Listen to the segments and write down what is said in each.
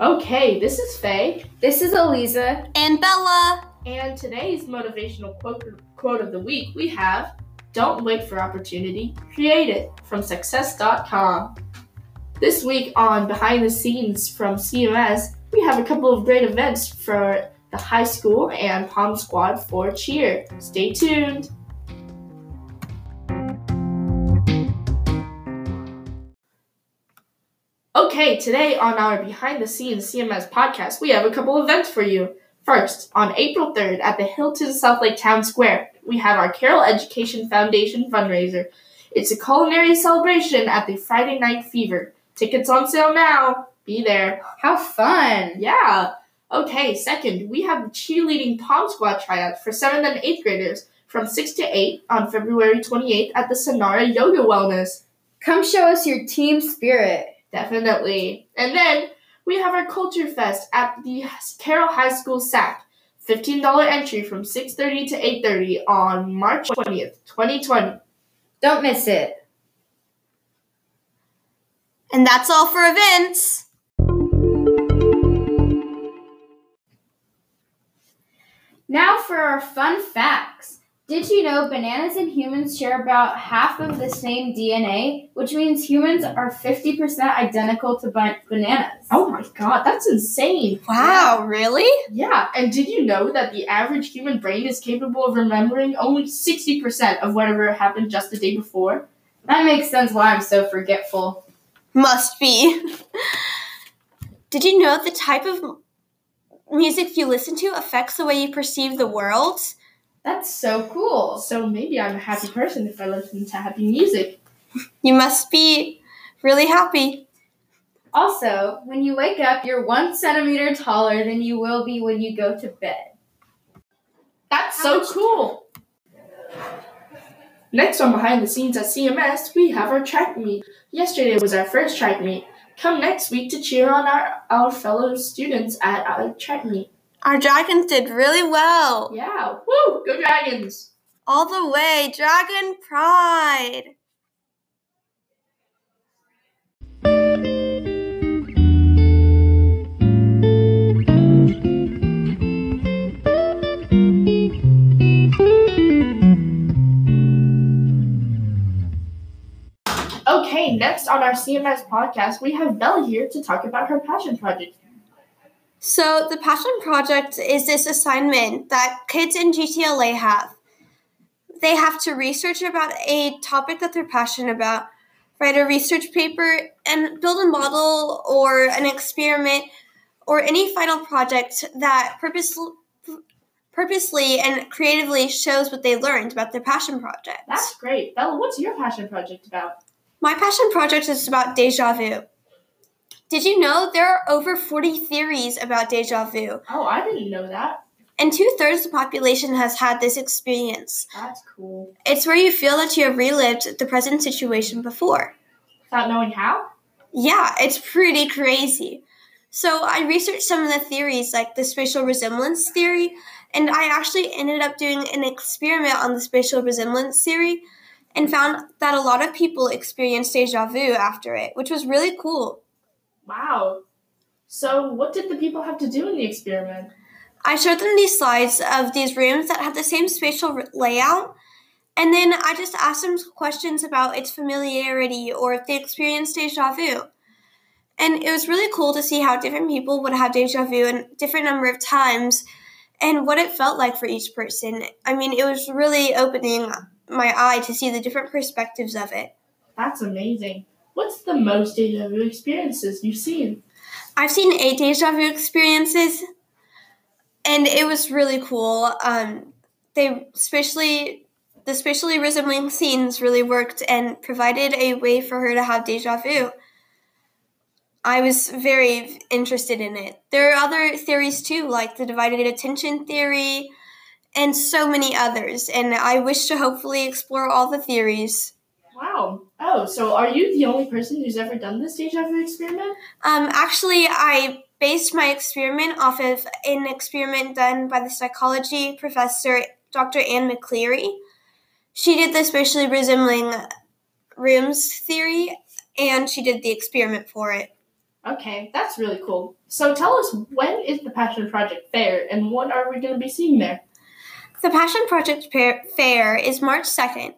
Okay, this is Faye. This is Eliza. And Bella. And today's motivational quote, quote of the week we have Don't wait for opportunity, create it from success.com. This week on Behind the Scenes from CMS, we have a couple of great events for the high school and Pom Squad for cheer. Stay tuned. Okay, today on our Behind the Scenes CMS podcast, we have a couple events for you. First, on April 3rd at the Hilton Southlake Town Square, we have our Carroll Education Foundation fundraiser. It's a culinary celebration at the Friday Night Fever. Tickets on sale now. Be there. How fun! Yeah. Okay, second, we have the cheerleading Pom Squad tryout for 7th and 8th graders from 6 to 8 on February 28th at the Sonara Yoga Wellness. Come show us your team spirit. Definitely. And then we have our Culture Fest at the Carroll High School SAC. $15 entry from 6.30 to 8.30 on March 20th, 2020. Don't miss it. And that's all for events. Now for our fun facts. Did you know bananas and humans share about half of the same DNA, which means humans are 50% identical to ban- bananas? Oh my god, that's insane. Wow, really? Yeah, and did you know that the average human brain is capable of remembering only 60% of whatever happened just the day before? That makes sense why I'm so forgetful. Must be. Did you know the type of music you listen to affects the way you perceive the world? That's so cool. So maybe I'm a happy person if I listen to happy music. You must be really happy. Also, when you wake up, you're one centimeter taller than you will be when you go to bed. That's so cool. Next on Behind the Scenes at CMS, we have our track meet. Yesterday was our first track meet. Come next week to cheer on our, our fellow students at our track meet. Our dragons did really well. Yeah, woo, go Dragons! All the way, Dragon Pride. Okay, next on our CMS podcast, we have Bella here to talk about her passion project. So, the Passion Project is this assignment that kids in GTLA have. They have to research about a topic that they're passionate about, write a research paper, and build a model or an experiment or any final project that purpose, purposely and creatively shows what they learned about their passion project. That's great. Bella, what's your passion project about? My passion project is about deja vu. Did you know there are over 40 theories about deja vu? Oh, I didn't know that. And two thirds of the population has had this experience. That's cool. It's where you feel that you have relived the present situation before. Without knowing how? Yeah, it's pretty crazy. So I researched some of the theories, like the spatial resemblance theory, and I actually ended up doing an experiment on the spatial resemblance theory and found that a lot of people experienced deja vu after it, which was really cool. Wow. So, what did the people have to do in the experiment? I showed them these slides of these rooms that had the same spatial layout, and then I just asked them questions about its familiarity or if they experienced deja vu. And it was really cool to see how different people would have deja vu in different number of times and what it felt like for each person. I mean, it was really opening my eye to see the different perspectives of it. That's amazing. What's the most deja vu experiences you've seen? I've seen eight deja vu experiences, and it was really cool. Um, they especially the spatially resembling scenes really worked and provided a way for her to have deja vu. I was very interested in it. There are other theories too, like the divided attention theory, and so many others. And I wish to hopefully explore all the theories. Wow. Oh, so are you the only person who's ever done this deja vu experiment? Um, actually, I based my experiment off of an experiment done by the psychology professor, Dr. Anne McCleary. She did the spatially resembling rooms theory, and she did the experiment for it. Okay, that's really cool. So tell us when is the Passion Project Fair and what are we going to be seeing there? The Passion Project Fair- Fair is March 2nd,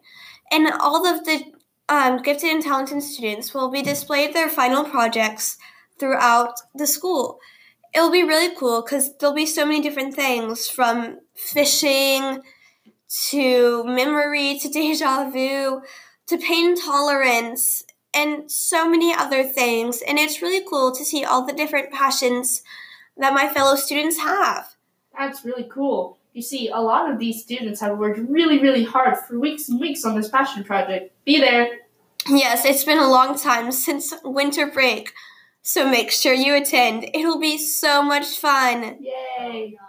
and all of the um, gifted and talented students will be displayed their final projects throughout the school. It'll be really cool because there'll be so many different things from fishing to memory to deja vu to pain tolerance and so many other things. And it's really cool to see all the different passions that my fellow students have. That's really cool. You see, a lot of these students have worked really, really hard for weeks and weeks on this passion project. Be there. Yes, it's been a long time since winter break, so make sure you attend. It'll be so much fun. Yay!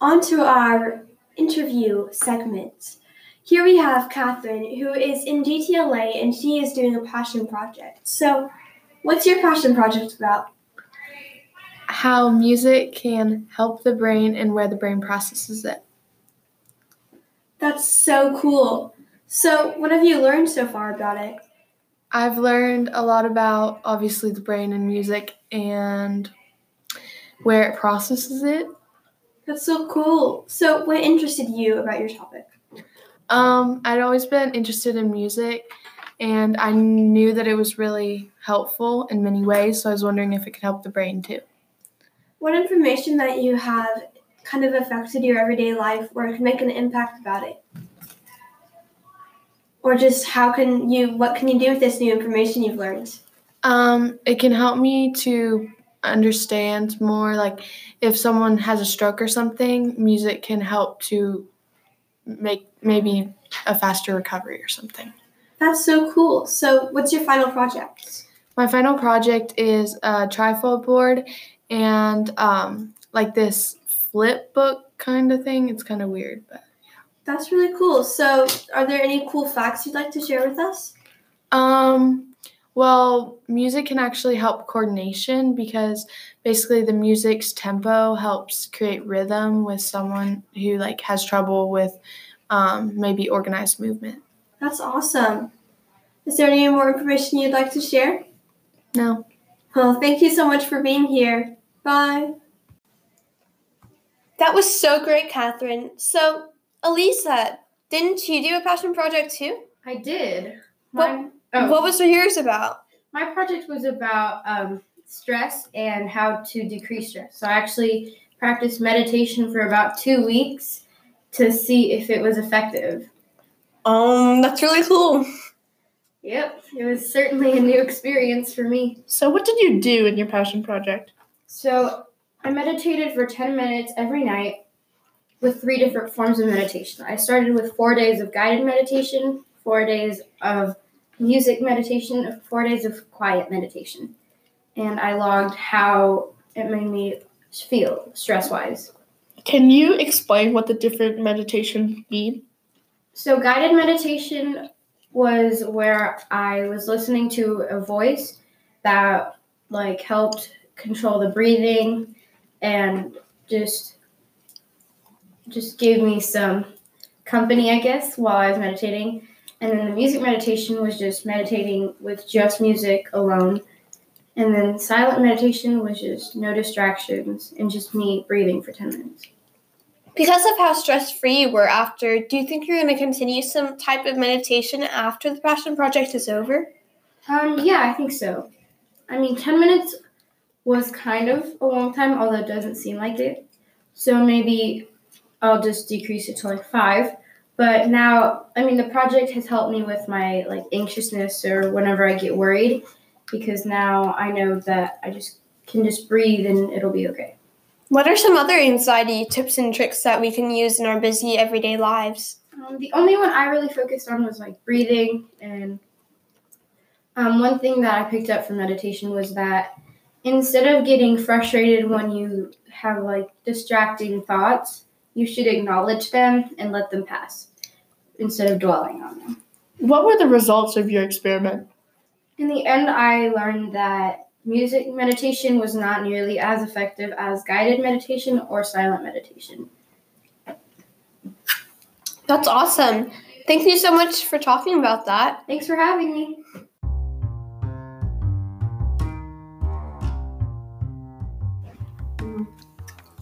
On to our interview segment. Here we have Catherine, who is in GTLA and she is doing a passion project. So, what's your passion project about? How music can help the brain and where the brain processes it. That's so cool. So, what have you learned so far about it? I've learned a lot about obviously the brain and music and where it processes it. That's so cool. So, what interested you about your topic? Um, I'd always been interested in music and I knew that it was really helpful in many ways, so I was wondering if it could help the brain too. What information that you have kind of affected your everyday life or can make an impact about it? Or just how can you, what can you do with this new information you've learned? Um, it can help me to understand more like if someone has a stroke or something, music can help to make maybe a faster recovery or something. That's so cool. So, what's your final project? My final project is a trifold board and um, like this flip book kind of thing. It's kind of weird, but That's really cool. So, are there any cool facts you'd like to share with us? um, well, music can actually help coordination because basically the music's tempo helps create rhythm with someone who like has trouble with um, maybe organized movement. That's awesome. Is there any more information you'd like to share? No. Well, thank you so much for being here. Bye. That was so great, Catherine. So, Eliza, didn't you do a passion project too? I did. What- Mine, oh, What was yours about? my project was about um, stress and how to decrease stress. So I actually practiced meditation for about two weeks to see if it was effective. Um, that's really cool. Yep, it was certainly a new experience for me. So, what did you do in your passion project? So I meditated for 10 minutes every night with three different forms of meditation. I started with four days of guided meditation, four days of music meditation, four days of quiet meditation. And I logged how it made me feel stress wise. Can you explain what the different meditations mean? So guided meditation was where I was listening to a voice that like helped control the breathing and just just gave me some company, I guess, while I was meditating. And then the music meditation was just meditating with just music alone. And then silent meditation was just no distractions and just me breathing for 10 minutes. Because of how stress free you were after, do you think you're going to continue some type of meditation after the passion project is over? Um, yeah, I think so. I mean, 10 minutes was kind of a long time, although it doesn't seem like it. So maybe I'll just decrease it to like five. But now, I mean, the project has helped me with my like anxiousness or whenever I get worried, because now I know that I just can just breathe and it'll be okay. What are some other anxiety tips and tricks that we can use in our busy everyday lives? Um, the only one I really focused on was like breathing. And um, one thing that I picked up from meditation was that instead of getting frustrated when you have like distracting thoughts, you should acknowledge them and let them pass instead of dwelling on them. What were the results of your experiment? In the end, I learned that music meditation was not nearly as effective as guided meditation or silent meditation. That's awesome. Thank you so much for talking about that. Thanks for having me.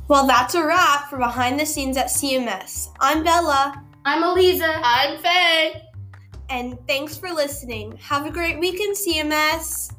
Well, that's a wrap for Behind the Scenes at CMS. I'm Bella, I'm Eliza. I'm Faye. and thanks for listening. Have a great week in CMS.